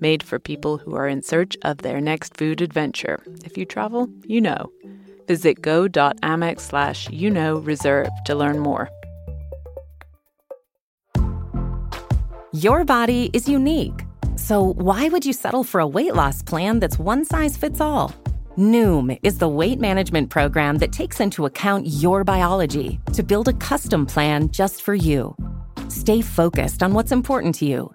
made for people who are in search of their next food adventure. If you travel, you know. Visit go.amex slash you know reserve to learn more. Your body is unique. So why would you settle for a weight loss plan that's one size fits all? Noom is the weight management program that takes into account your biology to build a custom plan just for you. Stay focused on what's important to you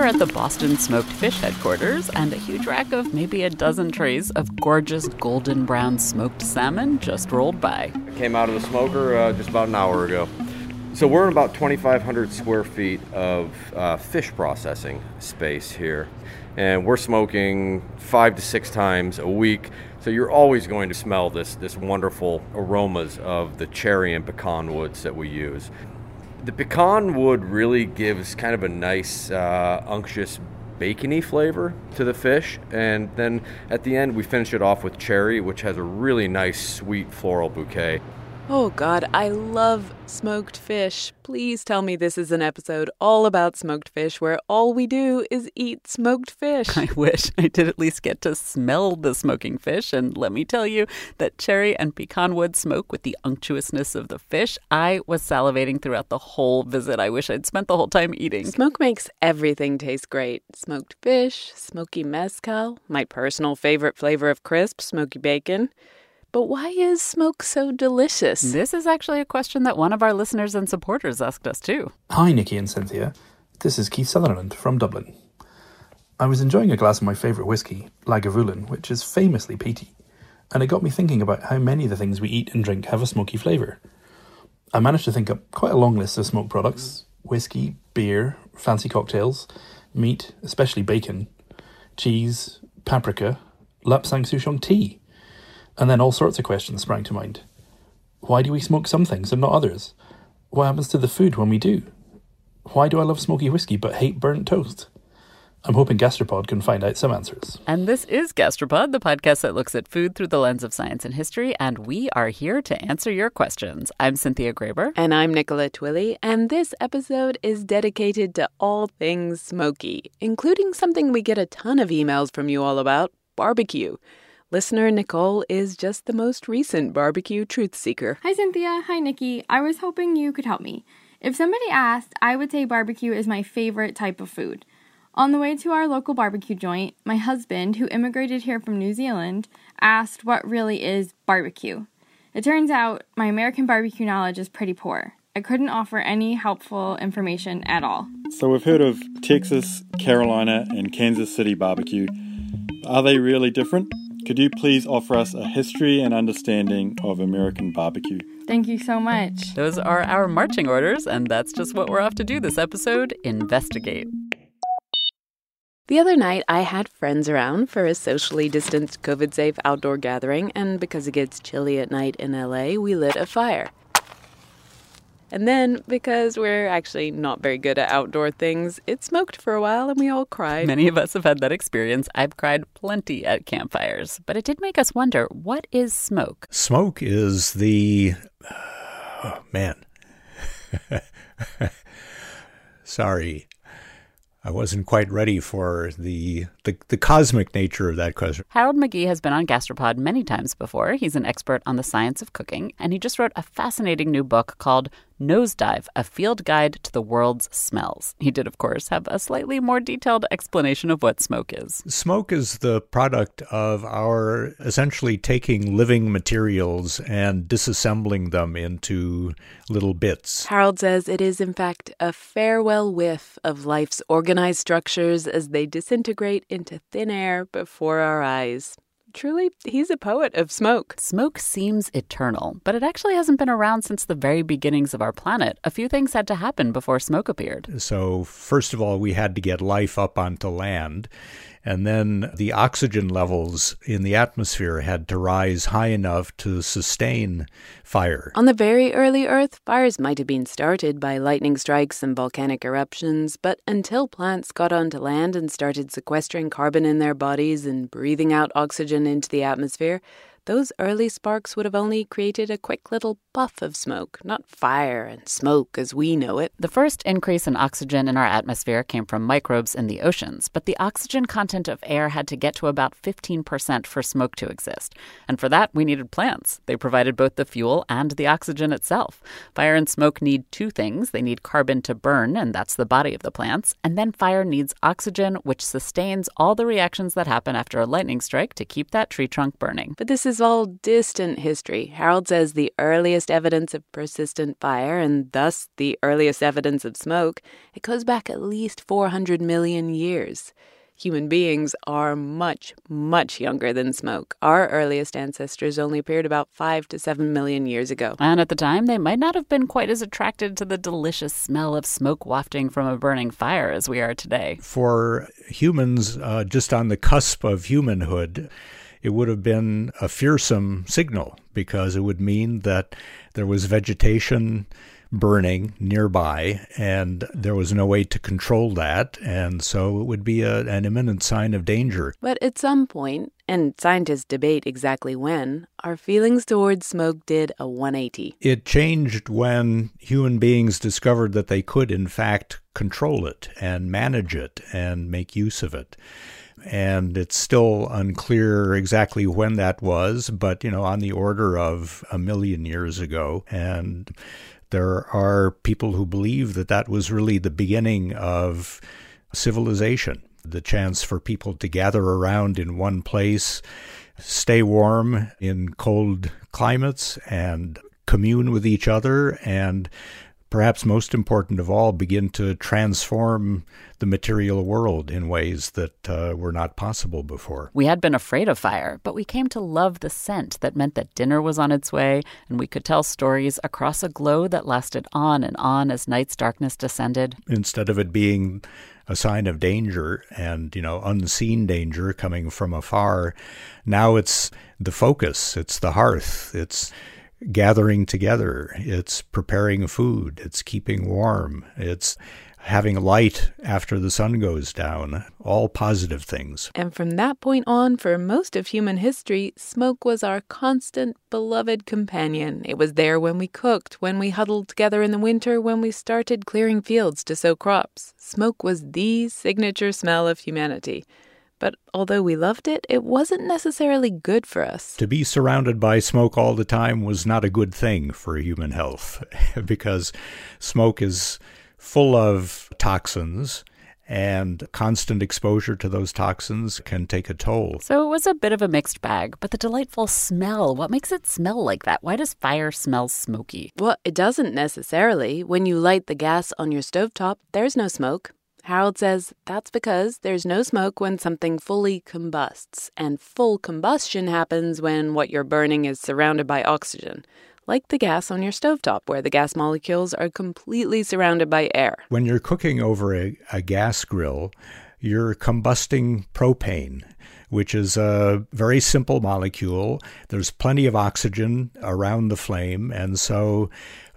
We're at the Boston Smoked Fish headquarters, and a huge rack of maybe a dozen trays of gorgeous golden brown smoked salmon just rolled by. I came out of the smoker uh, just about an hour ago. So we're in about 2,500 square feet of uh, fish processing space here, and we're smoking five to six times a week. So you're always going to smell this this wonderful aromas of the cherry and pecan woods that we use. The pecan wood really gives kind of a nice, uh, unctuous, bacony flavor to the fish. And then at the end, we finish it off with cherry, which has a really nice, sweet floral bouquet. Oh, God, I love smoked fish. Please tell me this is an episode all about smoked fish where all we do is eat smoked fish. I wish I did at least get to smell the smoking fish. And let me tell you that cherry and pecan wood smoke with the unctuousness of the fish. I was salivating throughout the whole visit. I wish I'd spent the whole time eating. Smoke makes everything taste great smoked fish, smoky mezcal, my personal favorite flavor of crisp, smoky bacon. But why is smoke so delicious? This is actually a question that one of our listeners and supporters asked us too. Hi, Nikki and Cynthia. This is Keith Sutherland from Dublin. I was enjoying a glass of my favourite whiskey, Lagavulin, which is famously peaty, and it got me thinking about how many of the things we eat and drink have a smoky flavour. I managed to think up quite a long list of smoke products whiskey, beer, fancy cocktails, meat, especially bacon, cheese, paprika, Lapsang Souchong tea. And then all sorts of questions sprang to mind. Why do we smoke some things and not others? What happens to the food when we do? Why do I love smoky whiskey but hate burnt toast? I'm hoping Gastropod can find out some answers. And this is Gastropod, the podcast that looks at food through the lens of science and history, and we are here to answer your questions. I'm Cynthia Graber. And I'm Nicola Twilley, and this episode is dedicated to all things smoky, including something we get a ton of emails from you all about barbecue. Listener Nicole is just the most recent barbecue truth seeker. Hi, Cynthia. Hi, Nikki. I was hoping you could help me. If somebody asked, I would say barbecue is my favorite type of food. On the way to our local barbecue joint, my husband, who immigrated here from New Zealand, asked what really is barbecue. It turns out my American barbecue knowledge is pretty poor. I couldn't offer any helpful information at all. So, we've heard of Texas, Carolina, and Kansas City barbecue. Are they really different? Could you please offer us a history and understanding of American barbecue? Thank you so much. Those are our marching orders, and that's just what we're off to do this episode investigate. The other night, I had friends around for a socially distanced, COVID safe outdoor gathering, and because it gets chilly at night in LA, we lit a fire. And then, because we're actually not very good at outdoor things, it smoked for a while and we all cried. Many of us have had that experience. I've cried plenty at campfires, but it did make us wonder what is smoke? Smoke is the. Oh, man. Sorry. I wasn't quite ready for the, the, the cosmic nature of that question. Harold McGee has been on Gastropod many times before. He's an expert on the science of cooking, and he just wrote a fascinating new book called Nosedive, a field guide to the world's smells. He did, of course, have a slightly more detailed explanation of what smoke is. Smoke is the product of our essentially taking living materials and disassembling them into little bits. Harold says it is, in fact, a farewell whiff of life's organized structures as they disintegrate into thin air before our eyes. Truly, he's a poet of smoke. Smoke seems eternal, but it actually hasn't been around since the very beginnings of our planet. A few things had to happen before smoke appeared. So, first of all, we had to get life up onto land. And then the oxygen levels in the atmosphere had to rise high enough to sustain fire. On the very early Earth, fires might have been started by lightning strikes and volcanic eruptions, but until plants got onto land and started sequestering carbon in their bodies and breathing out oxygen into the atmosphere, those early sparks would have only created a quick little puff of smoke, not fire and smoke as we know it. The first increase in oxygen in our atmosphere came from microbes in the oceans, but the oxygen content of air had to get to about 15% for smoke to exist. And for that, we needed plants. They provided both the fuel and the oxygen itself. Fire and smoke need two things they need carbon to burn, and that's the body of the plants, and then fire needs oxygen, which sustains all the reactions that happen after a lightning strike to keep that tree trunk burning. But this is all distant history. Harold says the earliest evidence of persistent fire, and thus the earliest evidence of smoke, it goes back at least 400 million years. Human beings are much, much younger than smoke. Our earliest ancestors only appeared about five to seven million years ago. And at the time, they might not have been quite as attracted to the delicious smell of smoke wafting from a burning fire as we are today. For humans uh, just on the cusp of humanhood, it would have been a fearsome signal because it would mean that there was vegetation burning nearby and there was no way to control that. And so it would be a, an imminent sign of danger. But at some point and scientists debate exactly when our feelings towards smoke did a 180 it changed when human beings discovered that they could in fact control it and manage it and make use of it and it's still unclear exactly when that was, but you know, on the order of a million years ago. And there are people who believe that that was really the beginning of civilization, the chance for people to gather around in one place, stay warm in cold climates, and commune with each other and perhaps most important of all, begin to transform the material world in ways that uh, were not possible before. We had been afraid of fire, but we came to love the scent that meant that dinner was on its way, and we could tell stories across a glow that lasted on and on as night's darkness descended. Instead of it being a sign of danger and, you know, unseen danger coming from afar, now it's the focus, it's the hearth, it's gathering together, it's preparing food, it's keeping warm, it's having light after the sun goes down, all positive things. And from that point on, for most of human history, smoke was our constant, beloved companion. It was there when we cooked, when we huddled together in the winter, when we started clearing fields to sow crops. Smoke was the signature smell of humanity. But although we loved it, it wasn't necessarily good for us. To be surrounded by smoke all the time was not a good thing for human health because smoke is full of toxins and constant exposure to those toxins can take a toll. So it was a bit of a mixed bag, but the delightful smell, what makes it smell like that? Why does fire smell smoky? Well, it doesn't necessarily. When you light the gas on your stovetop, there's no smoke. Harold says that's because there's no smoke when something fully combusts, and full combustion happens when what you're burning is surrounded by oxygen, like the gas on your stovetop, where the gas molecules are completely surrounded by air. When you're cooking over a, a gas grill, you're combusting propane which is a very simple molecule. There's plenty of oxygen around the flame, and so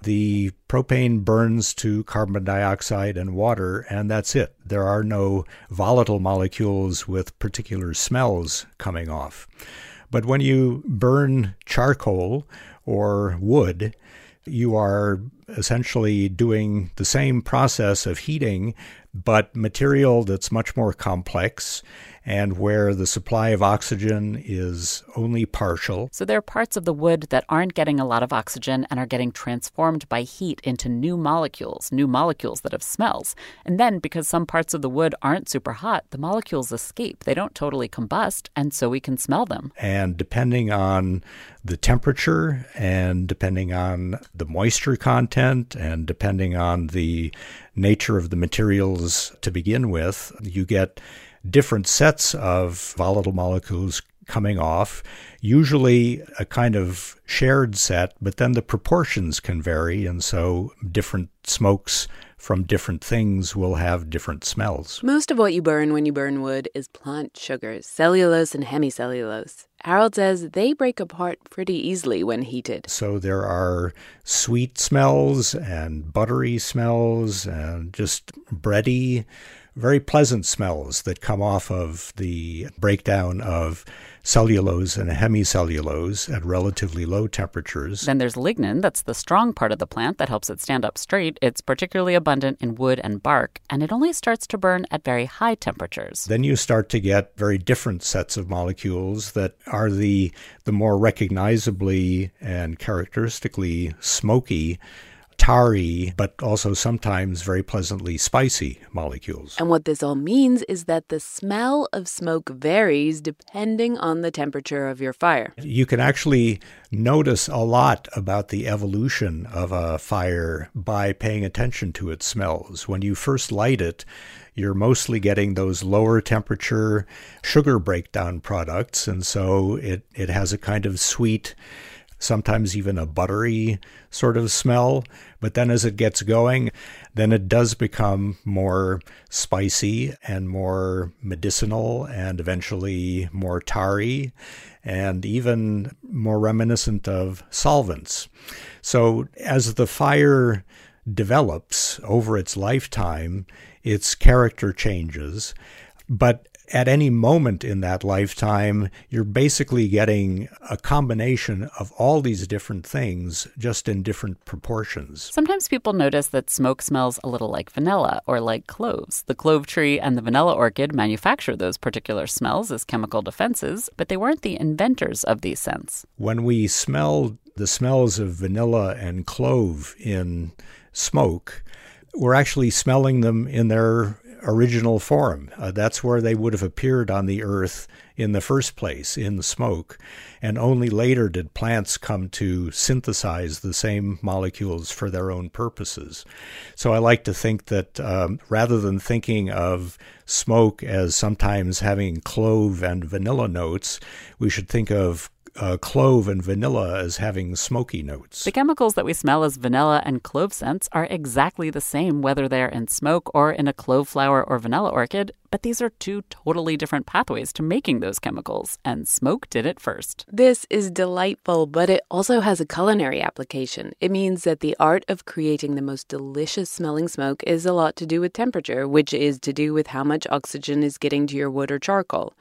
the propane burns to carbon dioxide and water, and that's it. There are no volatile molecules with particular smells coming off. But when you burn charcoal or wood, you are essentially doing the same process of heating, but material that's much more complex and where the supply of oxygen is only partial. So there are parts of the wood that aren't getting a lot of oxygen and are getting transformed by heat into new molecules, new molecules that have smells. And then because some parts of the wood aren't super hot, the molecules escape. They don't totally combust, and so we can smell them. And depending on the temperature and depending on the moisture content and depending on the nature of the materials to begin with, you get different sets of volatile molecules coming off, usually a kind of shared set, but then the proportions can vary, and so different smokes from different things will have different smells. Most of what you burn when you burn wood is plant sugars, cellulose and hemicellulose. Harold says they break apart pretty easily when heated. So there are sweet smells and buttery smells and just bready very pleasant smells that come off of the breakdown of cellulose and hemicellulose at relatively low temperatures. Then there's lignin, that's the strong part of the plant that helps it stand up straight. It's particularly abundant in wood and bark, and it only starts to burn at very high temperatures. Then you start to get very different sets of molecules that are the the more recognizably and characteristically smoky tarry, but also sometimes very pleasantly spicy molecules. And what this all means is that the smell of smoke varies depending on the temperature of your fire. You can actually notice a lot about the evolution of a fire by paying attention to its smells. When you first light it, you're mostly getting those lower temperature sugar breakdown products, and so it, it has a kind of sweet sometimes even a buttery sort of smell. But then as it gets going, then it does become more spicy and more medicinal and eventually more tarry and even more reminiscent of solvents. So as the fire develops over its lifetime, its character changes. But at any moment in that lifetime, you're basically getting a combination of all these different things just in different proportions. Sometimes people notice that smoke smells a little like vanilla or like cloves. The clove tree and the vanilla orchid manufacture those particular smells as chemical defenses, but they weren't the inventors of these scents. When we smell the smells of vanilla and clove in smoke, we're actually smelling them in their original form. Uh, that's where they would have appeared on the earth in the first place, in the smoke. And only later did plants come to synthesize the same molecules for their own purposes. So I like to think that um, rather than thinking of smoke as sometimes having clove and vanilla notes, we should think of uh, clove and vanilla as having smoky notes. The chemicals that we smell as vanilla and clove scents are exactly the same whether they're in smoke or in a clove flower or vanilla orchid, but these are two totally different pathways to making those chemicals, and smoke did it first. This is delightful, but it also has a culinary application. It means that the art of creating the most delicious smelling smoke is a lot to do with temperature, which is to do with how much oxygen is getting to your wood or charcoal.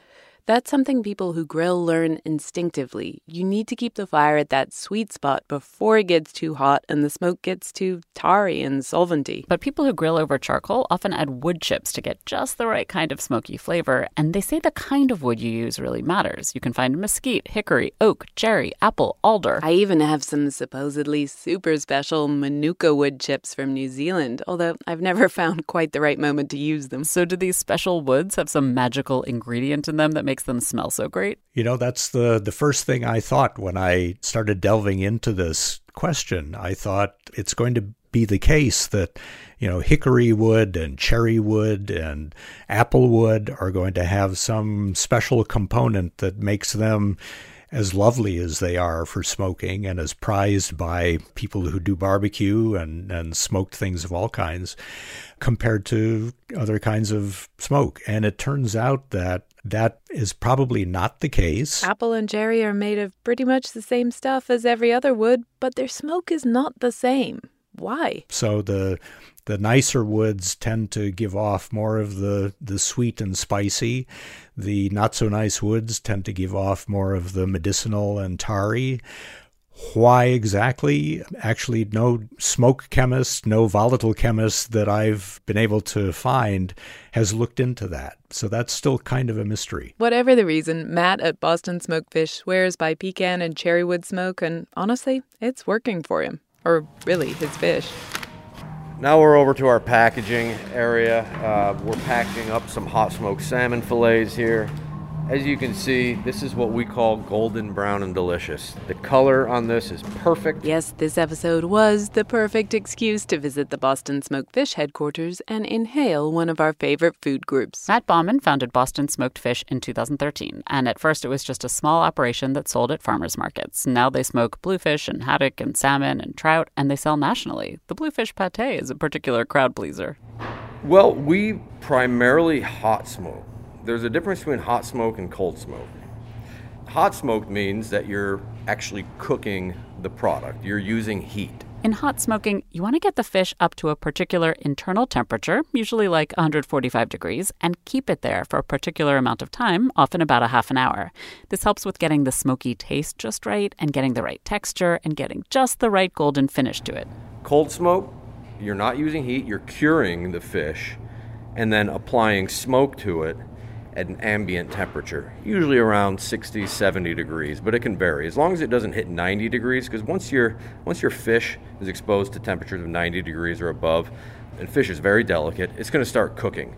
That's something people who grill learn instinctively. You need to keep the fire at that sweet spot before it gets too hot and the smoke gets too tarry and solventy. But people who grill over charcoal often add wood chips to get just the right kind of smoky flavor, and they say the kind of wood you use really matters. You can find mesquite, hickory, oak, cherry, apple, alder. I even have some supposedly super special Manuka wood chips from New Zealand, although I've never found quite the right moment to use them. So, do these special woods have some magical ingredient in them that makes them smell so great? You know, that's the, the first thing I thought when I started delving into this question. I thought it's going to be the case that, you know, hickory wood and cherry wood and apple wood are going to have some special component that makes them as lovely as they are for smoking and as prized by people who do barbecue and, and smoked things of all kinds compared to other kinds of smoke. And it turns out that that is probably not the case. Apple and cherry are made of pretty much the same stuff as every other wood, but their smoke is not the same. Why? So the the nicer woods tend to give off more of the, the sweet and spicy. The not so nice woods tend to give off more of the medicinal and tarry. Why exactly? Actually, no smoke chemist, no volatile chemist that I've been able to find has looked into that. So that's still kind of a mystery. Whatever the reason, Matt at Boston Smoked Fish swears by pecan and cherrywood smoke, and honestly, it's working for him. Or really, his fish. Now we're over to our packaging area. Uh, we're packing up some hot smoked salmon fillets here. As you can see, this is what we call golden brown and delicious. The color on this is perfect. Yes, this episode was the perfect excuse to visit the Boston Smoked Fish headquarters and inhale one of our favorite food groups. Matt Bauman founded Boston Smoked Fish in 2013, and at first it was just a small operation that sold at farmers markets. Now they smoke bluefish and haddock and salmon and trout, and they sell nationally. The bluefish pate is a particular crowd pleaser. Well, we primarily hot smoke there's a difference between hot smoke and cold smoke. Hot smoke means that you're actually cooking the product, you're using heat. In hot smoking, you want to get the fish up to a particular internal temperature, usually like 145 degrees, and keep it there for a particular amount of time, often about a half an hour. This helps with getting the smoky taste just right and getting the right texture and getting just the right golden finish to it. Cold smoke, you're not using heat, you're curing the fish and then applying smoke to it at an ambient temperature, usually around 60, 70 degrees, but it can vary as long as it doesn't hit 90 degrees. Because once your once your fish is exposed to temperatures of 90 degrees or above, and fish is very delicate, it's going to start cooking,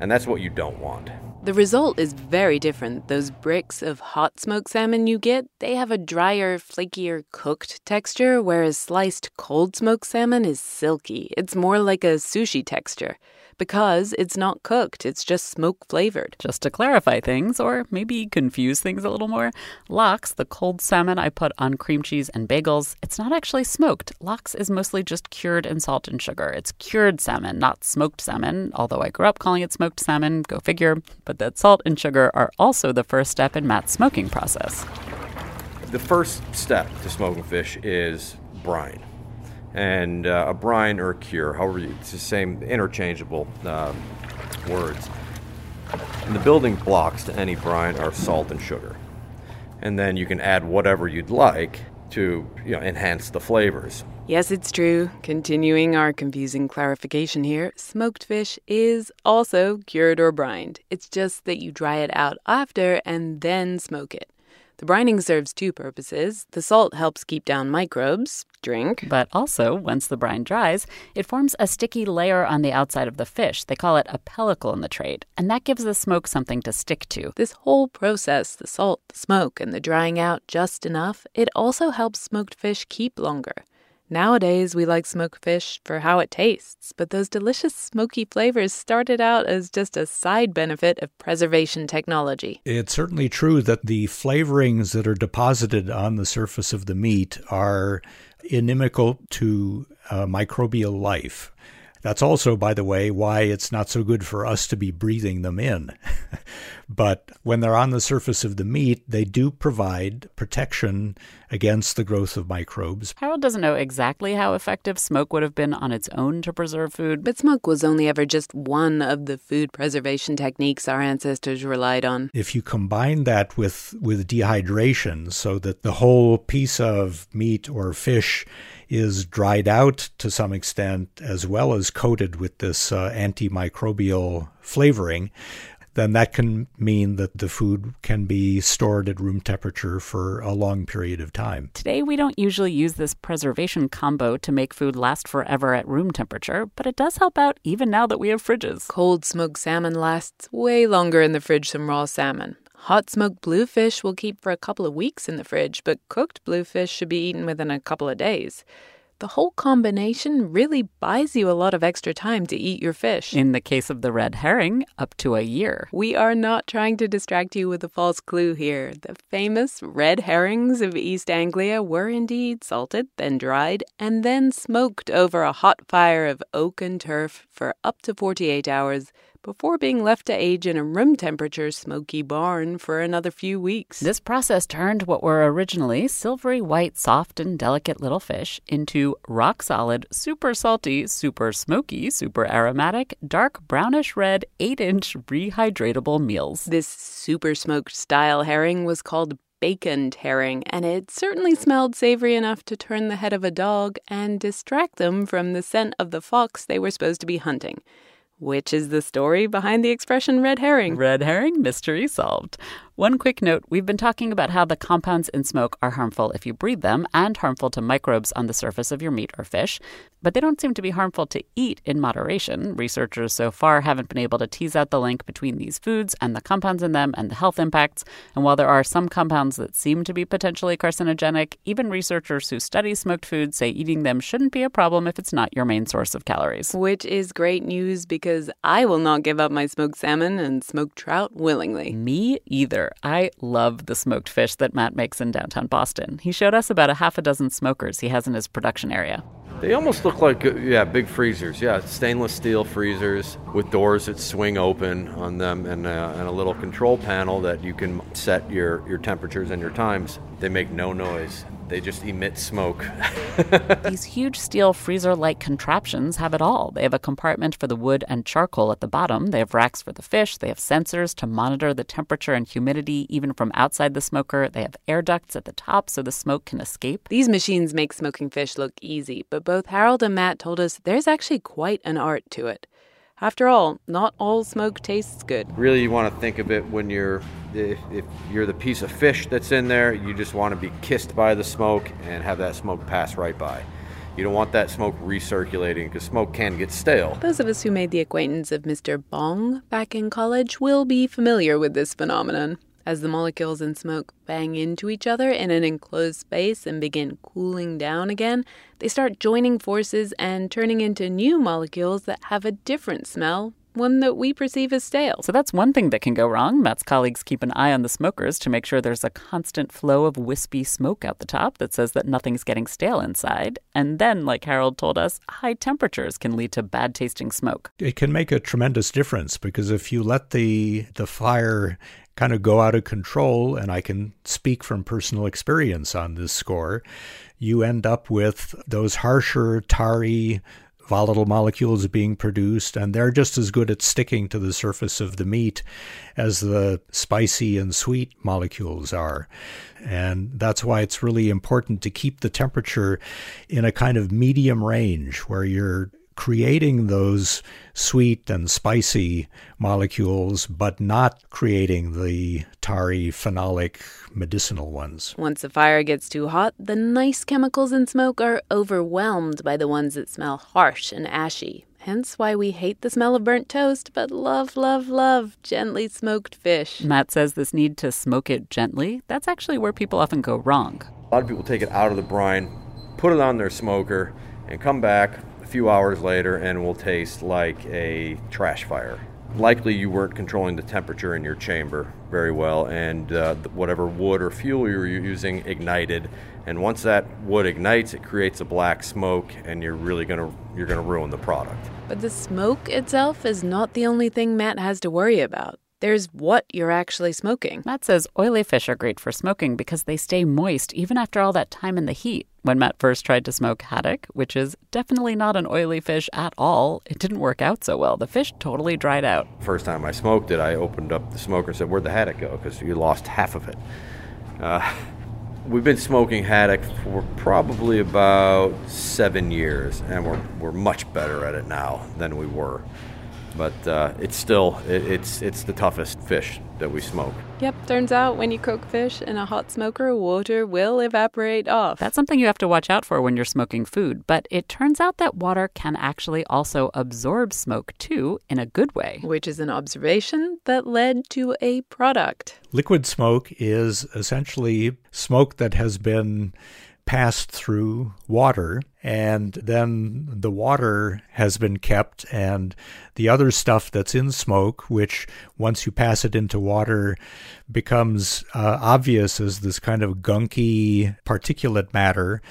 and that's what you don't want. The result is very different. Those bricks of hot smoked salmon you get, they have a drier, flakier, cooked texture, whereas sliced cold smoked salmon is silky. It's more like a sushi texture because it's not cooked, it's just smoke flavored. Just to clarify things, or maybe confuse things a little more, lox, the cold salmon I put on cream cheese and bagels, it's not actually smoked. Lox is mostly just cured in salt and sugar. It's cured salmon, not smoked salmon, although I grew up calling it smoked salmon, go figure. But that salt and sugar are also the first step in Matt's smoking process. The first step to smoking fish is brine and uh, a brine or a cure, however, you, it's the same interchangeable uh, words. And the building blocks to any brine are salt and sugar. And then you can add whatever you'd like to you know, enhance the flavors. Yes, it's true. Continuing our confusing clarification here, smoked fish is also cured or brined. It's just that you dry it out after and then smoke it. The brining serves two purposes. The salt helps keep down microbes, drink. But also, once the brine dries, it forms a sticky layer on the outside of the fish. They call it a pellicle in the trade, and that gives the smoke something to stick to. This whole process, the salt, the smoke, and the drying out just enough, it also helps smoked fish keep longer. Nowadays, we like smoked fish for how it tastes, but those delicious smoky flavors started out as just a side benefit of preservation technology. It's certainly true that the flavorings that are deposited on the surface of the meat are inimical to uh, microbial life. That's also, by the way, why it's not so good for us to be breathing them in. but when they're on the surface of the meat, they do provide protection against the growth of microbes. Harold doesn't know exactly how effective smoke would have been on its own to preserve food. But smoke was only ever just one of the food preservation techniques our ancestors relied on. If you combine that with, with dehydration, so that the whole piece of meat or fish is dried out to some extent, as well as coated with this uh, antimicrobial flavoring, then that can mean that the food can be stored at room temperature for a long period of time. Today, we don't usually use this preservation combo to make food last forever at room temperature, but it does help out even now that we have fridges. Cold smoked salmon lasts way longer in the fridge than raw salmon. Hot smoked bluefish will keep for a couple of weeks in the fridge, but cooked bluefish should be eaten within a couple of days. The whole combination really buys you a lot of extra time to eat your fish. In the case of the red herring, up to a year. We are not trying to distract you with a false clue here. The famous red herrings of East Anglia were indeed salted, then dried, and then smoked over a hot fire of oak and turf for up to 48 hours before being left to age in a room temperature smoky barn for another few weeks. This process turned what were originally silvery white, soft, and delicate little fish into rock solid, super salty, super smoky, super aromatic, dark brownish red, 8 inch rehydratable meals. This super smoked style herring was called bacon herring, and it certainly smelled savory enough to turn the head of a dog and distract them from the scent of the fox they were supposed to be hunting. Which is the story behind the expression red herring? Red herring mystery solved. One quick note we've been talking about how the compounds in smoke are harmful if you breathe them and harmful to microbes on the surface of your meat or fish, but they don't seem to be harmful to eat in moderation. Researchers so far haven't been able to tease out the link between these foods and the compounds in them and the health impacts. And while there are some compounds that seem to be potentially carcinogenic, even researchers who study smoked foods say eating them shouldn't be a problem if it's not your main source of calories. Which is great news because I will not give up my smoked salmon and smoked trout willingly. Me either. I love the smoked fish that Matt makes in downtown Boston. He showed us about a half a dozen smokers he has in his production area. They almost look like, yeah, big freezers. Yeah, stainless steel freezers with doors that swing open on them and, uh, and a little control panel that you can set your, your temperatures and your times. They make no noise. They just emit smoke. These huge steel freezer like contraptions have it all. They have a compartment for the wood and charcoal at the bottom, they have racks for the fish, they have sensors to monitor the temperature and humidity even from outside the smoker, they have air ducts at the top so the smoke can escape. These machines make smoking fish look easy, but both Harold and Matt told us there's actually quite an art to it. After all, not all smoke tastes good. Really, you want to think of it when you're if, if, you're the piece of fish that's in there, you just want to be kissed by the smoke and have that smoke pass right by. You don't want that smoke recirculating because smoke can get stale. Those of us who made the acquaintance of Mr. Bong back in college will be familiar with this phenomenon. As the molecules in smoke bang into each other in an enclosed space and begin cooling down again, they start joining forces and turning into new molecules that have a different smell one that we perceive as stale. So that's one thing that can go wrong. Matt's colleagues keep an eye on the smokers to make sure there's a constant flow of wispy smoke out the top that says that nothing's getting stale inside. And then, like Harold told us, high temperatures can lead to bad tasting smoke. It can make a tremendous difference because if you let the the fire kind of go out of control, and I can speak from personal experience on this score, you end up with those harsher, tarry, volatile molecules being produced, and they're just as good at sticking to the surface of the meat as the spicy and sweet molecules are. And that's why it's really important to keep the temperature in a kind of medium range where you're creating those sweet and spicy molecules, but not creating the tarry, phenolic, medicinal ones. Once the fire gets too hot, the nice chemicals in smoke are overwhelmed by the ones that smell harsh and ashy. Hence why we hate the smell of burnt toast, but love, love, love gently smoked fish. Matt says this need to smoke it gently, that's actually where people often go wrong. A lot of people take it out of the brine, put it on their smoker, and come back a few hours later and will taste like a trash fire. Likely you weren't controlling the temperature in your chamber very well, and uh, whatever wood or fuel you were using ignited. And once that wood ignites, it creates a black smoke, and you're really gonna you're gonna ruin the product. But the smoke itself is not the only thing Matt has to worry about. There's what you're actually smoking. Matt says oily fish are great for smoking because they stay moist even after all that time in the heat. When Matt first tried to smoke haddock, which is definitely not an oily fish at all, it didn't work out so well. The fish totally dried out. First time I smoked it, I opened up the smoker and said, Where'd the haddock go? Because you lost half of it. Uh, we've been smoking haddock for probably about seven years, and we're, we're much better at it now than we were but uh, it's still it, it's it's the toughest fish that we smoke. Yep, turns out when you cook fish in a hot smoker, water will evaporate off. That's something you have to watch out for when you're smoking food, but it turns out that water can actually also absorb smoke too in a good way, which is an observation that led to a product. Liquid smoke is essentially smoke that has been passed through water and then the water has been kept and the other stuff that's in smoke which once you pass it into water becomes uh, obvious as this kind of gunky particulate matter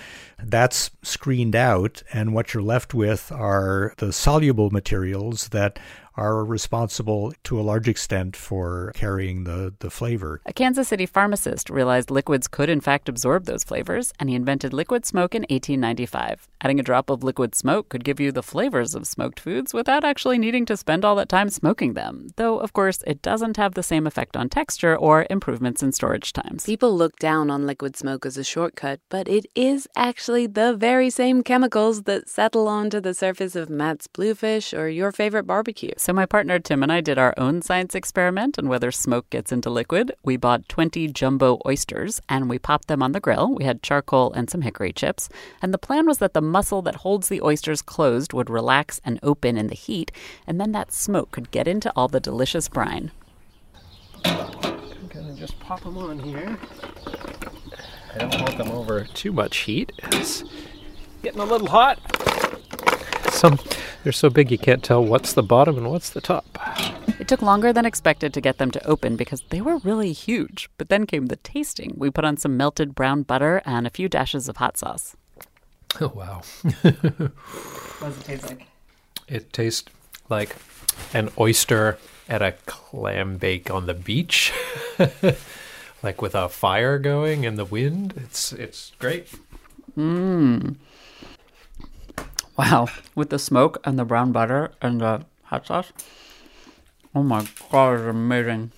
that's screened out and what you're left with are the soluble materials that are responsible to a large extent for carrying the, the flavor. A Kansas City pharmacist realized liquids could in fact absorb those flavors, and he invented liquid smoke in 1895. Adding a drop of liquid smoke could give you the flavors of smoked foods without actually needing to spend all that time smoking them. Though, of course, it doesn't have the same effect on texture or improvements in storage times. People look down on liquid smoke as a shortcut, but it is actually the very same chemicals that settle onto the surface of Matt's bluefish or your favorite barbecue. So, my partner Tim and I did our own science experiment on whether smoke gets into liquid. We bought 20 jumbo oysters and we popped them on the grill. We had charcoal and some hickory chips. And the plan was that the muscle that holds the oysters closed would relax and open in the heat, and then that smoke could get into all the delicious brine. I'm gonna just pop them on here. I don't want them over too much heat. It's getting a little hot. Some they're so big you can't tell what's the bottom and what's the top. It took longer than expected to get them to open because they were really huge. But then came the tasting. We put on some melted brown butter and a few dashes of hot sauce. Oh wow. What does it taste like? It tastes like an oyster at a clam bake on the beach. like with a fire going and the wind. It's it's great. Mmm. Wow. With the smoke and the brown butter and the hot sauce. Oh my god, it's amazing.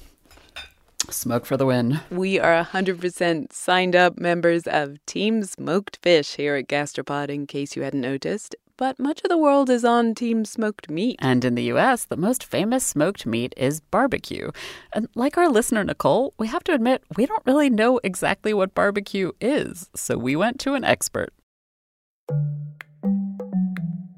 Smoke for the win. We are 100% signed up members of Team Smoked Fish here at Gastropod, in case you hadn't noticed. But much of the world is on Team Smoked Meat. And in the US, the most famous smoked meat is barbecue. And like our listener Nicole, we have to admit we don't really know exactly what barbecue is. So we went to an expert.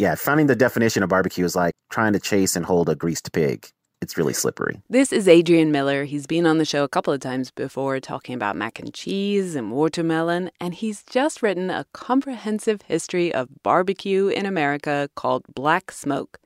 Yeah, finding the definition of barbecue is like trying to chase and hold a greased pig. It's really slippery. This is Adrian Miller. He's been on the show a couple of times before talking about mac and cheese and watermelon, and he's just written a comprehensive history of barbecue in America called Black Smoke.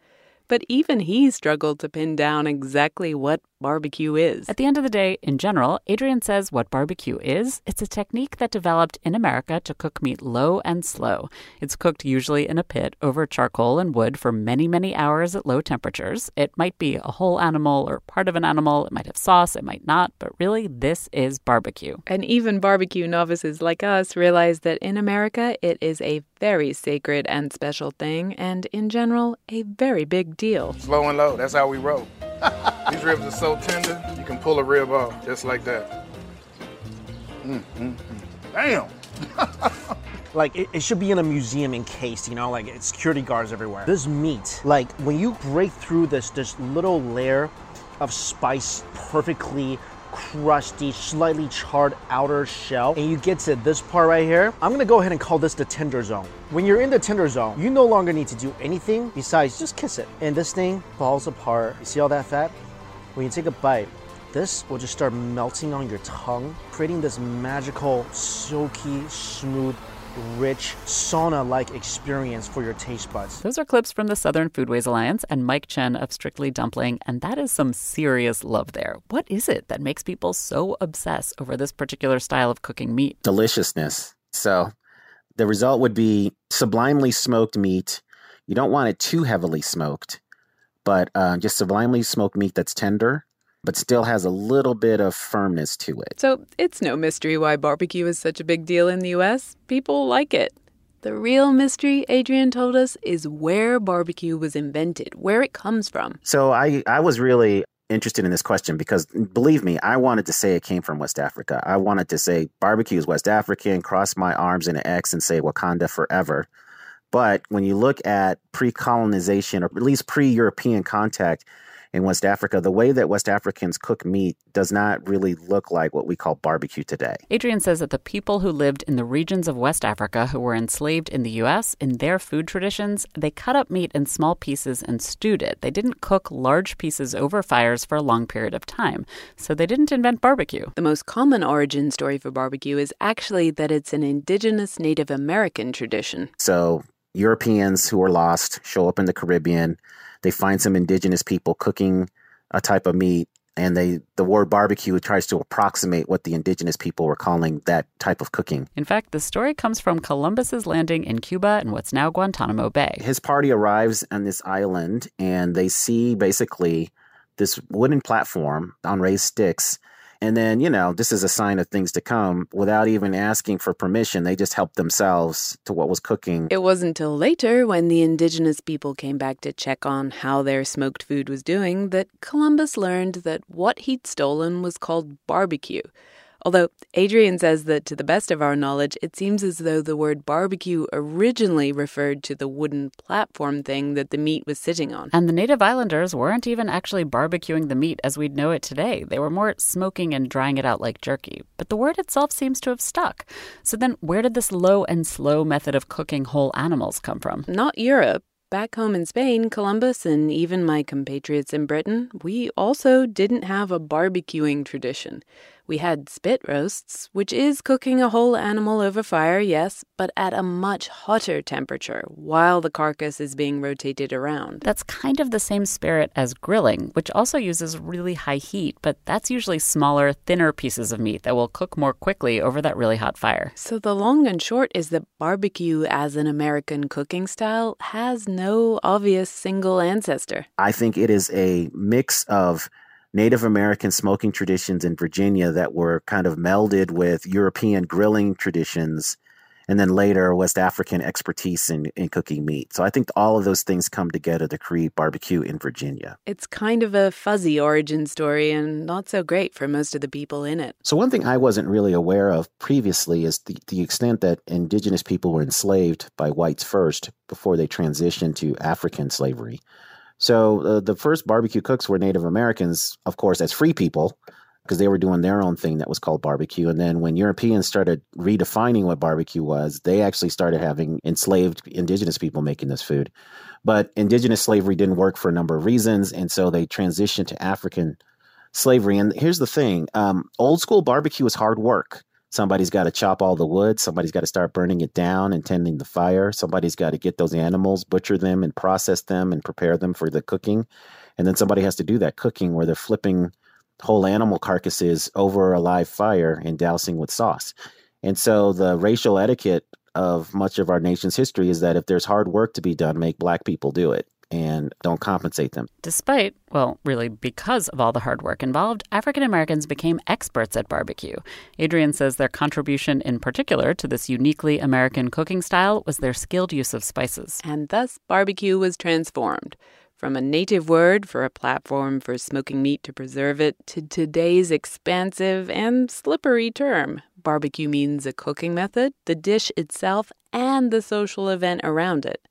But even he struggled to pin down exactly what barbecue is. At the end of the day, in general, Adrian says what barbecue is it's a technique that developed in America to cook meat low and slow. It's cooked usually in a pit over charcoal and wood for many, many hours at low temperatures. It might be a whole animal or part of an animal, it might have sauce, it might not, but really, this is barbecue. And even barbecue novices like us realize that in America, it is a very sacred and special thing, and in general, a very big deal. Slow and low, that's how we roll. These ribs are so tender, you can pull a rib off just like that. Mm, mm, mm. Damn! Like it, it should be in a museum encased, you know, like it's security guards everywhere. This meat, like when you break through this this little layer of spice perfectly crusty, slightly charred outer shell, and you get to this part right here. I'm gonna go ahead and call this the tender zone. When you're in the tender zone, you no longer need to do anything besides just kiss it. And this thing falls apart. You see all that fat? When you take a bite, this will just start melting on your tongue, creating this magical, silky, smooth, rich, sauna like experience for your taste buds. Those are clips from the Southern Foodways Alliance and Mike Chen of Strictly Dumpling, and that is some serious love there. What is it that makes people so obsess over this particular style of cooking meat? Deliciousness. So the result would be sublimely smoked meat. You don't want it too heavily smoked, but uh, just sublimely smoked meat that's tender but still has a little bit of firmness to it. So it's no mystery why barbecue is such a big deal in the US. People like it. The real mystery, Adrian told us, is where barbecue was invented, where it comes from. So I, I was really interested in this question because believe me, I wanted to say it came from West Africa. I wanted to say barbecue is West African, cross my arms in an X and say Wakanda forever. But when you look at pre colonization or at least pre European contact, in West Africa, the way that West Africans cook meat does not really look like what we call barbecue today. Adrian says that the people who lived in the regions of West Africa who were enslaved in the U.S., in their food traditions, they cut up meat in small pieces and stewed it. They didn't cook large pieces over fires for a long period of time, so they didn't invent barbecue. The most common origin story for barbecue is actually that it's an indigenous Native American tradition. So Europeans who are lost show up in the Caribbean they find some indigenous people cooking a type of meat and they the word barbecue tries to approximate what the indigenous people were calling that type of cooking. In fact, the story comes from Columbus's landing in Cuba in what's now Guantanamo Bay. His party arrives on this island and they see basically this wooden platform on raised sticks and then, you know, this is a sign of things to come without even asking for permission. They just helped themselves to what was cooking. It wasn't until later, when the indigenous people came back to check on how their smoked food was doing, that Columbus learned that what he'd stolen was called barbecue. Although Adrian says that to the best of our knowledge, it seems as though the word barbecue originally referred to the wooden platform thing that the meat was sitting on. And the native islanders weren't even actually barbecuing the meat as we'd know it today. They were more smoking and drying it out like jerky. But the word itself seems to have stuck. So then, where did this low and slow method of cooking whole animals come from? Not Europe. Back home in Spain, Columbus, and even my compatriots in Britain, we also didn't have a barbecuing tradition. We had spit roasts, which is cooking a whole animal over fire, yes, but at a much hotter temperature while the carcass is being rotated around. That's kind of the same spirit as grilling, which also uses really high heat, but that's usually smaller, thinner pieces of meat that will cook more quickly over that really hot fire. So the long and short is that barbecue as an American cooking style has no obvious single ancestor. I think it is a mix of Native American smoking traditions in Virginia that were kind of melded with European grilling traditions, and then later West African expertise in, in cooking meat. So I think all of those things come together to create barbecue in Virginia. It's kind of a fuzzy origin story and not so great for most of the people in it. So, one thing I wasn't really aware of previously is the, the extent that indigenous people were enslaved by whites first before they transitioned to African slavery. So uh, the first barbecue cooks were Native Americans, of course, as free people, because they were doing their own thing that was called barbecue. And then when Europeans started redefining what barbecue was, they actually started having enslaved indigenous people making this food. But indigenous slavery didn't work for a number of reasons. And so they transitioned to African slavery. And here's the thing um, old school barbecue is hard work. Somebody's got to chop all the wood. Somebody's got to start burning it down and tending the fire. Somebody's got to get those animals, butcher them, and process them and prepare them for the cooking. And then somebody has to do that cooking where they're flipping whole animal carcasses over a live fire and dousing with sauce. And so the racial etiquette of much of our nation's history is that if there's hard work to be done, make black people do it and don't compensate them. Despite, well, really because of all the hard work involved, African Americans became experts at barbecue. Adrian says their contribution in particular to this uniquely American cooking style was their skilled use of spices. And thus, barbecue was transformed. From a native word for a platform for smoking meat to preserve it to today's expansive and slippery term. Barbecue means a cooking method, the dish itself, and the social event around it.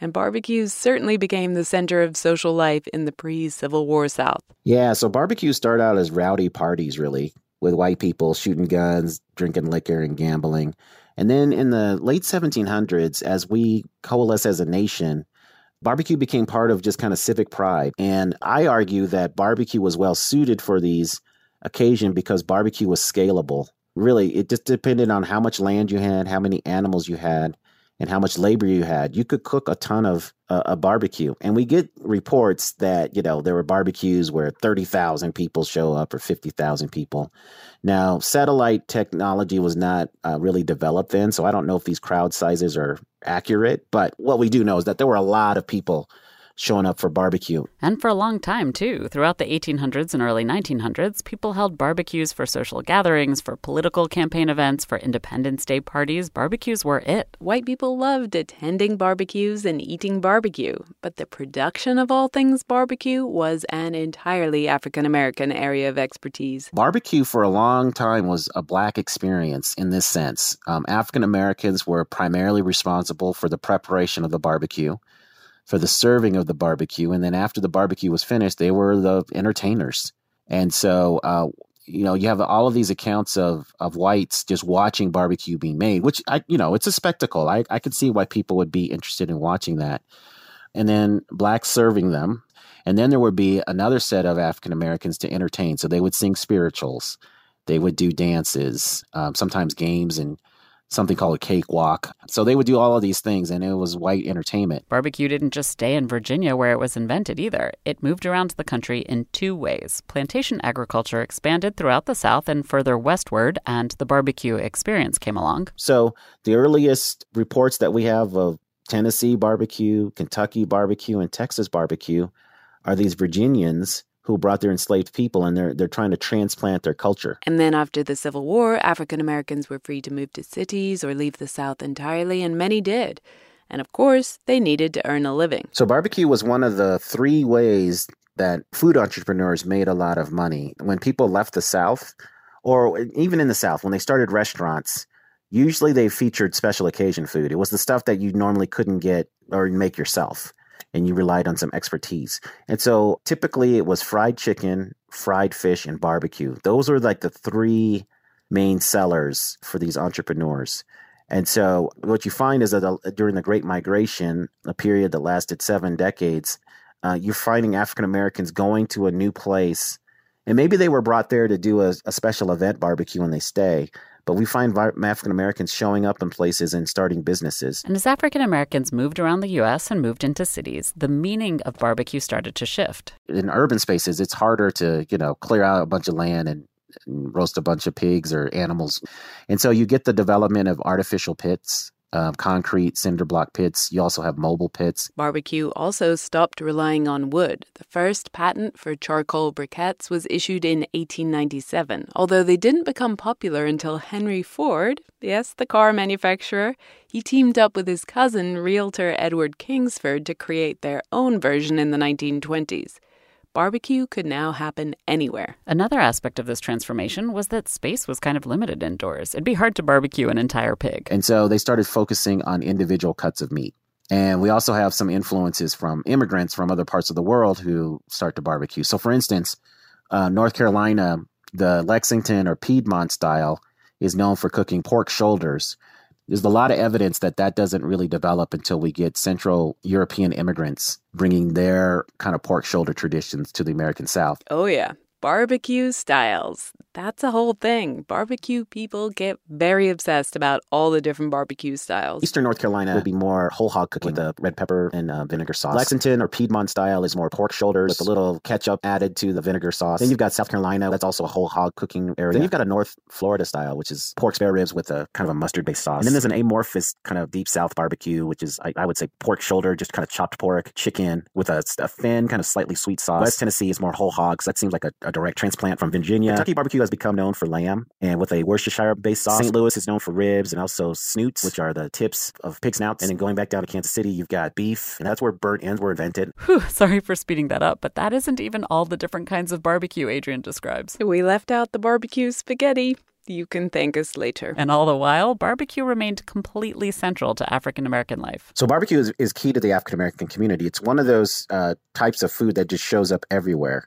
And barbecues certainly became the center of social life in the pre Civil War South. Yeah, so barbecues start out as rowdy parties, really, with white people shooting guns, drinking liquor, and gambling. And then in the late 1700s, as we coalesce as a nation, barbecue became part of just kind of civic pride. And I argue that barbecue was well suited for these occasions because barbecue was scalable. Really, it just depended on how much land you had, how many animals you had, and how much labor you had. You could cook a ton of uh, a barbecue. And we get reports that, you know, there were barbecues where 30,000 people show up or 50,000 people. Now, satellite technology was not uh, really developed then, so I don't know if these crowd sizes are accurate, but what we do know is that there were a lot of people showing up for barbecue. And for a long time, too. Throughout the 1800s and early 1900s, people held barbecues for social gatherings, for political campaign events, for Independence Day parties. Barbecues were it. White people loved attending barbecues and eating barbecue, but the production of all things barbecue was an entirely African American area of expertise. Barbecue for a long time was a black experience in this sense. Um, African Americans were primarily responsible for the preparation of the barbecue for the serving of the barbecue. And then after the barbecue was finished, they were the entertainers. And so, uh, you know, you have all of these accounts of of whites just watching barbecue being made, which I, you know, it's a spectacle. I I could see why people would be interested in watching that. And then blacks serving them, and then there would be another set of African Americans to entertain. So they would sing spirituals, they would do dances, um, sometimes games and something called a cakewalk. So they would do all of these things, and it was white entertainment. Barbecue didn't just stay in Virginia where it was invented either. It moved around the country in two ways. Plantation agriculture expanded throughout the South and further westward, and the barbecue experience came along. So the earliest reports that we have of Tennessee barbecue, Kentucky barbecue, and Texas barbecue are these Virginians who brought their enslaved people and they're they're trying to transplant their culture. And then after the Civil War, African Americans were free to move to cities or leave the South entirely, and many did. And of course, they needed to earn a living. So barbecue was one of the three ways that food entrepreneurs made a lot of money. When people left the South, or even in the South, when they started restaurants, usually they featured special occasion food. It was the stuff that you normally couldn't get or make yourself and you relied on some expertise. And so typically it was fried chicken, fried fish, and barbecue. Those were like the three main sellers for these entrepreneurs. And so what you find is that during the Great Migration, a period that lasted seven decades, uh, you're finding African Americans going to a new place. And maybe they were brought there to do a, a special event barbecue when they stay, but we find African Americans showing up in places and starting businesses. And as African Americans moved around the U.S. and moved into cities, the meaning of barbecue started to shift. In urban spaces, it's harder to, you know, clear out a bunch of land and roast a bunch of pigs or animals. And so you get the development of artificial pits um, concrete cinder block pits. You also have mobile pits. Barbecue also stopped relying on wood. The first patent for charcoal briquettes was issued in 1897, although they didn't become popular until Henry Ford, yes, the car manufacturer, he teamed up with his cousin, realtor Edward Kingsford, to create their own version in the 1920s barbecue could now happen anywhere. Another aspect of this transformation was that space was kind of limited indoors. It'd be hard to barbecue an entire pig. And so they started focusing on individual cuts of meat. And we also have some influences from immigrants from other parts of the world who start to barbecue. So, for instance, uh, North Carolina, the Lexington or Piedmont style is known for cooking pork shoulders there's a lot of evidence that that doesn't really develop until we get Central European immigrants bringing their kind of pork shoulder traditions to the American South. Oh, yeah. Barbecue styles. That's a whole thing. Barbecue people get very obsessed about all the different barbecue styles. Eastern North Carolina would be more whole hog cooking with the red pepper and uh, vinegar sauce. Lexington or Piedmont style is more pork shoulders with a little ketchup added to the vinegar sauce. Then you've got South Carolina, that's also a whole hog cooking area. Then you've got a North Florida style, which is pork spare ribs with a kind of a mustard based sauce. And then there's an amorphous kind of deep South barbecue, which is, I, I would say, pork shoulder, just kind of chopped pork, chicken with a, a, thin, kind of slightly sweet sauce. West Tennessee is more whole hogs. That seems like a, a direct transplant from Virginia. Kentucky barbecue has become known for lamb and with a Worcestershire based sauce. St. Louis is known for ribs and also snoots, which are the tips of pig snouts. And then going back down to Kansas City, you've got beef, and that's where burnt ends were invented. Whew, sorry for speeding that up, but that isn't even all the different kinds of barbecue Adrian describes. We left out the barbecue spaghetti. You can thank us later. And all the while, barbecue remained completely central to African American life. So barbecue is, is key to the African American community. It's one of those uh, types of food that just shows up everywhere.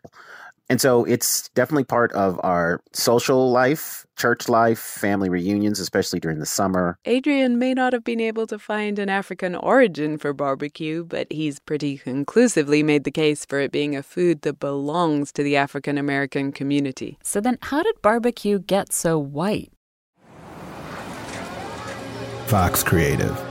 And so it's definitely part of our social life, church life, family reunions, especially during the summer. Adrian may not have been able to find an African origin for barbecue, but he's pretty conclusively made the case for it being a food that belongs to the African American community. So then, how did barbecue get so white? Fox Creative.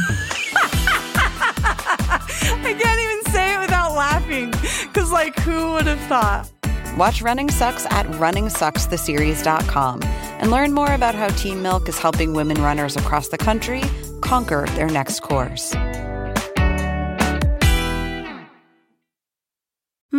laughing, because, like, who would have thought? Watch Running Sucks at runningsuckstheseries.com and learn more about how Team Milk is helping women runners across the country conquer their next course.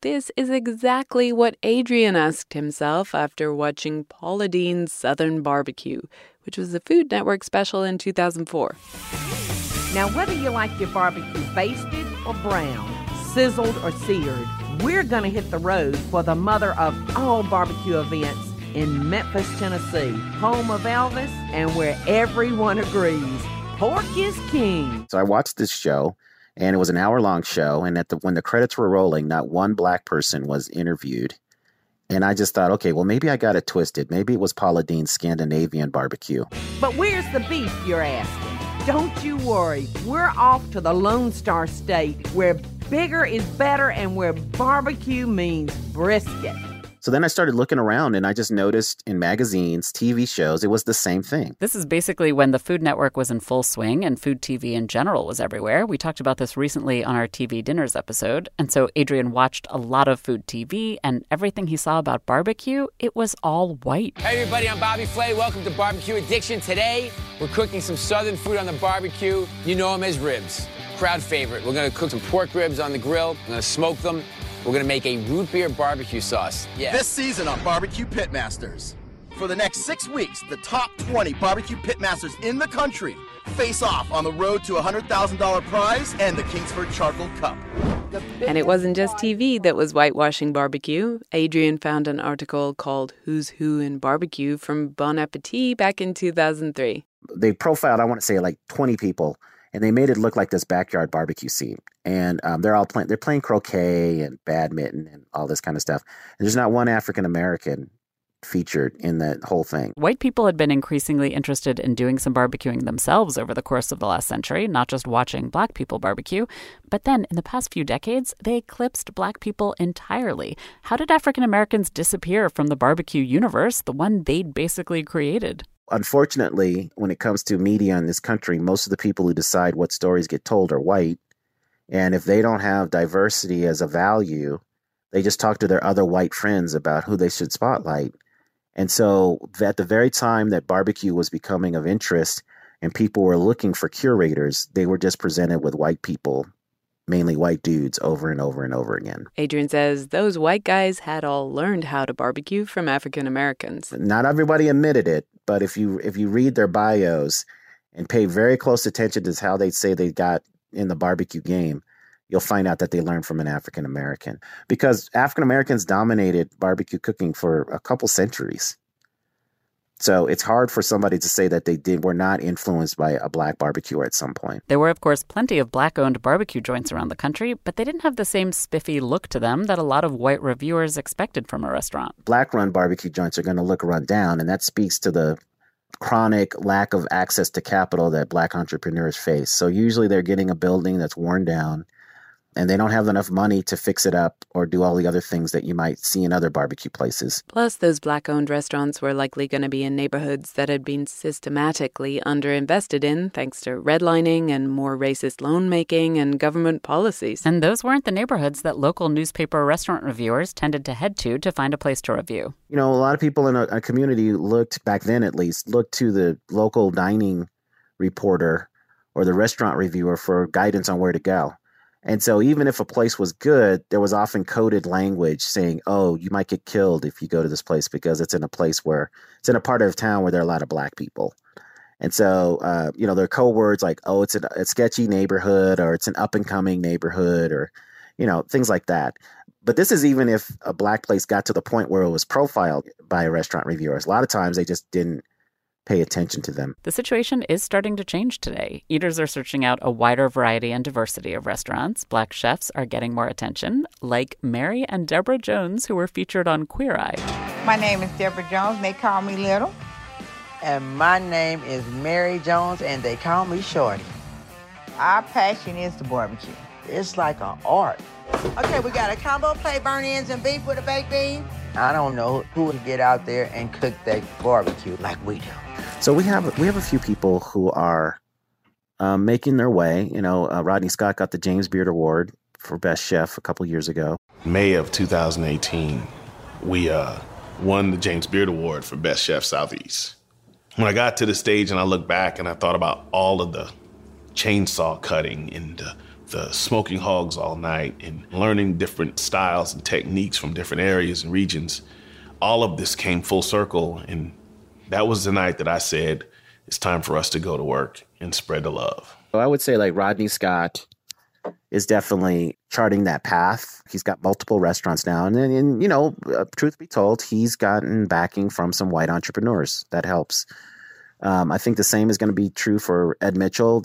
This is exactly what Adrian asked himself after watching Paula Deen's Southern Barbecue, which was a Food Network special in 2004. Now, whether you like your barbecue basted or brown, sizzled or seared, we're going to hit the road for the mother of all barbecue events in Memphis, Tennessee, home of Elvis, and where everyone agrees pork is king. So I watched this show and it was an hour long show. And at the when the credits were rolling, not one black person was interviewed. And I just thought, okay, well, maybe I got it twisted. Maybe it was Paula Deen's Scandinavian barbecue. But where's the beef, you're asking? Don't you worry. We're off to the Lone Star State where bigger is better and where barbecue means brisket. So then I started looking around and I just noticed in magazines, TV shows, it was the same thing. This is basically when the Food Network was in full swing and food TV in general was everywhere. We talked about this recently on our TV Dinners episode. And so Adrian watched a lot of food TV and everything he saw about barbecue, it was all white. Hey everybody, I'm Bobby Flay. Welcome to Barbecue Addiction. Today, we're cooking some southern food on the barbecue. You know them as ribs. Crowd favorite. We're gonna cook some pork ribs on the grill. I'm gonna smoke them. We're gonna make a root beer barbecue sauce. Yeah. This season on Barbecue Pitmasters. For the next six weeks, the top 20 barbecue pitmasters in the country face off on the road to a $100,000 prize and the Kingsford Charcoal Cup. And it wasn't just TV that was whitewashing barbecue. Adrian found an article called Who's Who in Barbecue from Bon Appetit back in 2003. They profiled, I want to say, like 20 people and they made it look like this backyard barbecue scene. And um, they're all playing, they're playing croquet and badminton and all this kind of stuff. And there's not one African American featured in that whole thing. White people had been increasingly interested in doing some barbecuing themselves over the course of the last century, not just watching black people barbecue. But then, in the past few decades, they eclipsed black people entirely. How did African Americans disappear from the barbecue universe, the one they'd basically created? Unfortunately, when it comes to media in this country, most of the people who decide what stories get told are white. And if they don't have diversity as a value, they just talk to their other white friends about who they should spotlight. And so, at the very time that barbecue was becoming of interest and people were looking for curators, they were just presented with white people mainly white dudes over and over and over again. Adrian says those white guys had all learned how to barbecue from African Americans. Not everybody admitted it, but if you if you read their bios, and pay very close attention to how they say they got in the barbecue game, you'll find out that they learned from an African American because African Americans dominated barbecue cooking for a couple centuries. So it's hard for somebody to say that they did were not influenced by a black barbecue at some point. There were, of course, plenty of black owned barbecue joints around the country, but they didn't have the same spiffy look to them that a lot of white reviewers expected from a restaurant. Black run barbecue joints are going to look run down, and that speaks to the chronic lack of access to capital that black entrepreneurs face. So usually they're getting a building that's worn down and they don't have enough money to fix it up or do all the other things that you might see in other barbecue places. Plus, those black owned restaurants were likely going to be in neighborhoods that had been systematically underinvested in thanks to redlining and more racist loan making and government policies. And those weren't the neighborhoods that local newspaper restaurant reviewers tended to head to to find a place to review. You know, a lot of people in a, a community looked, back then at least, looked to the local dining reporter or the restaurant reviewer for guidance on where to go. And so even if a place was good, there was often coded language saying, "Oh, you might get killed if you go to this place because it's in a place where it's in a part of town where there are a lot of black people." And so, uh, you know, there are code words like, "Oh, it's a, a sketchy neighborhood," or "It's an up and coming neighborhood," or you know, things like that. But this is even if a black place got to the point where it was profiled by restaurant reviewers. A lot of times they just didn't pay attention to them. The situation is starting to change today. Eaters are searching out a wider variety and diversity of restaurants. Black chefs are getting more attention, like Mary and Deborah Jones, who were featured on Queer Eye. My name is Deborah Jones, and they call me Little. And my name is Mary Jones, and they call me Shorty. Our passion is the barbecue. It's like an art. Okay, we got a combo plate, burnt ends and beef with a baked bean. I don't know who would get out there and cook that barbecue like we do. So we have we have a few people who are um, making their way. You know, uh, Rodney Scott got the James Beard Award for Best Chef a couple years ago. May of 2018, we uh, won the James Beard Award for Best Chef Southeast. When I got to the stage and I looked back and I thought about all of the chainsaw cutting and the, the smoking hogs all night and learning different styles and techniques from different areas and regions, all of this came full circle and that was the night that I said, it's time for us to go to work and spread the love. So I would say like Rodney Scott is definitely charting that path. He's got multiple restaurants now. And, and you know, uh, truth be told, he's gotten backing from some white entrepreneurs. That helps. Um, I think the same is going to be true for Ed Mitchell.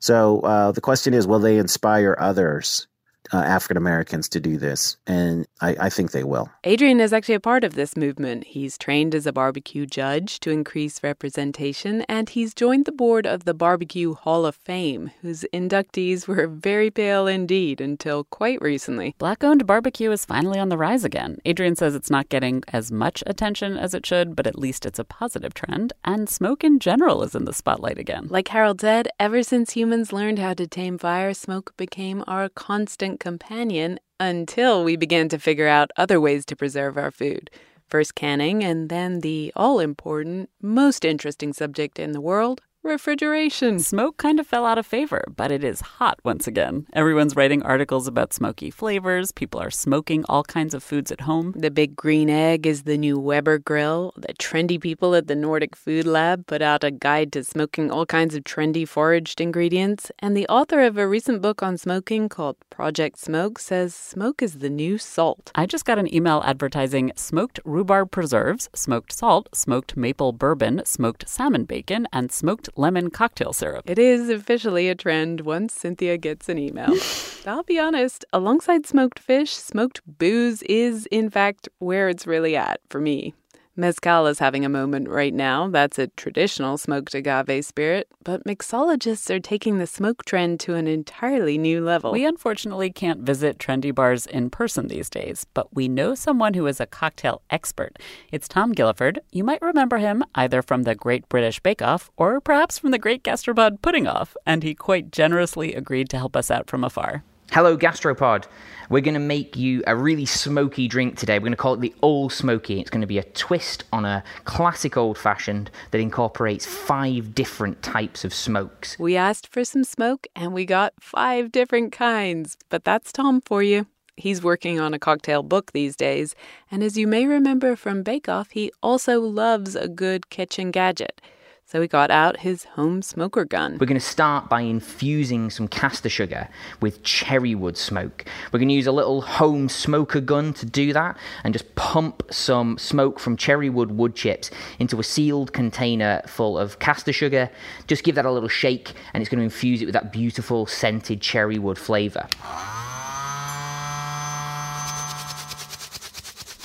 So uh, the question is, will they inspire others uh, African Americans to do this, and I, I, think they will. Adrian is actually a part of this movement. He's trained as a barbecue judge to increase representation, and he's joined the board of the Barbecue Hall of Fame, whose inductees were very pale indeed until quite recently. Black owned barbecue is finally on the rise again. Adrian says it's not getting as much attention as it should, but at least it's a positive trend, and smoke in general is in the spotlight again. Like Harold said, ever since humans learned how to tame fire, smoke became our constant companion until we began to figure out other ways to preserve our food. First canning, and then the all important, most interesting subject in the world refrigeration. Smoke kind of fell out of favor, but it is hot once again. Everyone's writing articles about smoky flavors. People are smoking all kinds of foods at home. The big green egg is the new Weber grill. The trendy people at the Nordic Food Lab put out a guide to smoking all kinds of trendy foraged ingredients. And the author of a recent book on smoking called Project Smoke says smoke is the new salt. I just got an email advertising smoked rhubarb preserves, smoked salt, smoked maple bourbon, smoked salmon bacon, and smoked lemon cocktail syrup. It is officially a trend once Cynthia gets an email. I'll be honest, alongside smoked fish, smoked booze is, in fact, where it's really at for me. Mezcal is having a moment right now. That's a traditional smoked agave spirit, but mixologists are taking the smoke trend to an entirely new level. We unfortunately can't visit trendy bars in person these days, but we know someone who is a cocktail expert. It's Tom Gilliford. You might remember him either from the Great British Bake Off or perhaps from the Great Gastropod Pudding Off, and he quite generously agreed to help us out from afar. Hello, Gastropod. We're going to make you a really smoky drink today. We're going to call it the Old Smoky. It's going to be a twist on a classic old fashioned that incorporates five different types of smokes. We asked for some smoke and we got five different kinds, but that's Tom for you. He's working on a cocktail book these days, and as you may remember from Bake Off, he also loves a good kitchen gadget. So he got out his home smoker gun. We're going to start by infusing some caster sugar with cherry wood smoke. We're going to use a little home smoker gun to do that and just pump some smoke from cherry wood wood chips into a sealed container full of caster sugar. Just give that a little shake and it's going to infuse it with that beautiful scented cherry wood flavor.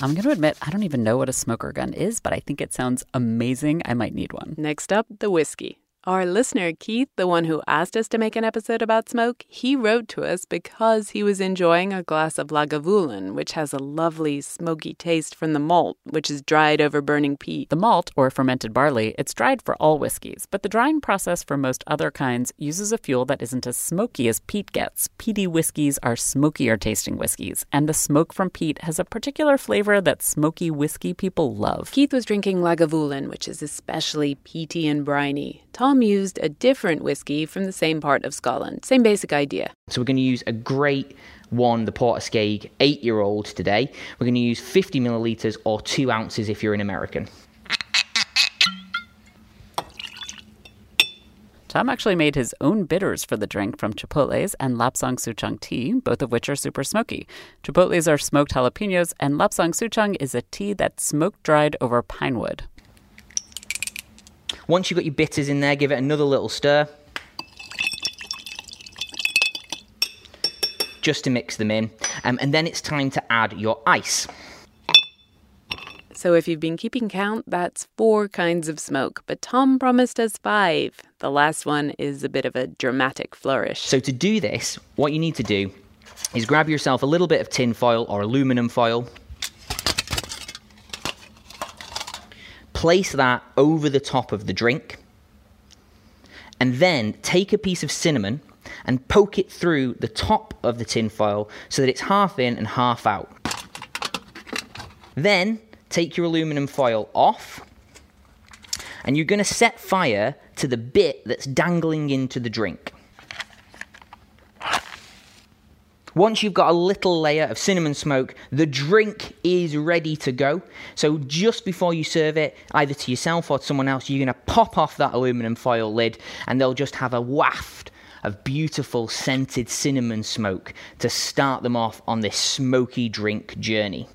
I'm going to admit, I don't even know what a smoker gun is, but I think it sounds amazing. I might need one. Next up, the whiskey. Our listener, Keith, the one who asked us to make an episode about smoke, he wrote to us because he was enjoying a glass of Lagavulin, which has a lovely smoky taste from the malt, which is dried over burning peat. The malt, or fermented barley, it's dried for all whiskeys, but the drying process for most other kinds uses a fuel that isn't as smoky as peat gets. Peaty whiskeys are smokier tasting whiskeys, and the smoke from peat has a particular flavor that smoky whiskey people love. Keith was drinking Lagavulin, which is especially peaty and briny. Tom used a different whiskey from the same part of Scotland. Same basic idea. So we're going to use a great one, the Port Askaig eight year old today. We're going to use 50 millilitres or two ounces if you're an American. Tom actually made his own bitters for the drink from Chipotle's and Lapsang Souchong tea, both of which are super smoky. Chipotle's are smoked jalapenos, and Lapsang Souchong is a tea that's smoke dried over pine wood. Once you've got your bitters in there, give it another little stir. Just to mix them in. Um, and then it's time to add your ice. So if you've been keeping count, that's four kinds of smoke, but Tom promised us five. The last one is a bit of a dramatic flourish. So to do this, what you need to do is grab yourself a little bit of tin foil or aluminum foil. Place that over the top of the drink. And then take a piece of cinnamon and poke it through the top of the tin foil so that it's half in and half out. Then take your aluminum foil off and you're going to set fire to the bit that's dangling into the drink. Once you've got a little layer of cinnamon smoke, the drink is ready to go. So just before you serve it, either to yourself or to someone else, you're going to pop off that aluminum foil lid and they'll just have a waft of beautiful scented cinnamon smoke to start them off on this smoky drink journey.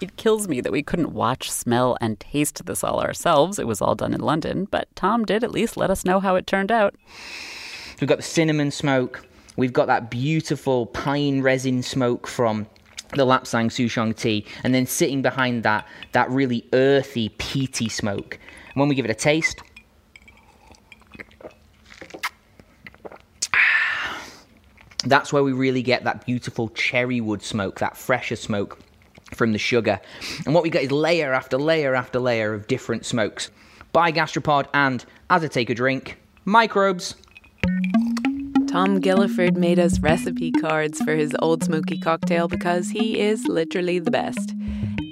It kills me that we couldn't watch, smell, and taste this all ourselves. It was all done in London, but Tom did at least let us know how it turned out. We've got the cinnamon smoke, we've got that beautiful pine resin smoke from the Lapsang Souchong tea, and then sitting behind that, that really earthy, peaty smoke. And when we give it a taste, that's where we really get that beautiful cherry wood smoke, that fresher smoke from the sugar. And what we get is layer after layer after layer of different smokes. By Gastropod, and as I take a drink, microbes. Tom Gilliford made us recipe cards for his old smoky cocktail because he is literally the best.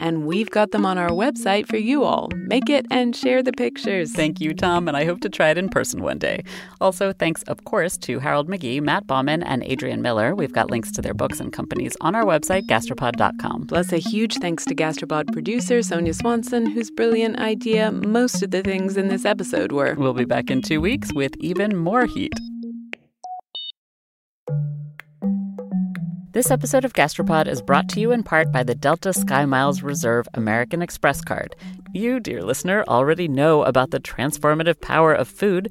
And we've got them on our website for you all. Make it and share the pictures. Thank you, Tom, and I hope to try it in person one day. Also, thanks, of course, to Harold McGee, Matt Bauman, and Adrian Miller. We've got links to their books and companies on our website, gastropod.com. Plus, a huge thanks to Gastropod producer Sonia Swanson, whose brilliant idea most of the things in this episode were. We'll be back in two weeks with even more heat. This episode of Gastropod is brought to you in part by the Delta Sky Miles Reserve American Express card. You, dear listener, already know about the transformative power of food.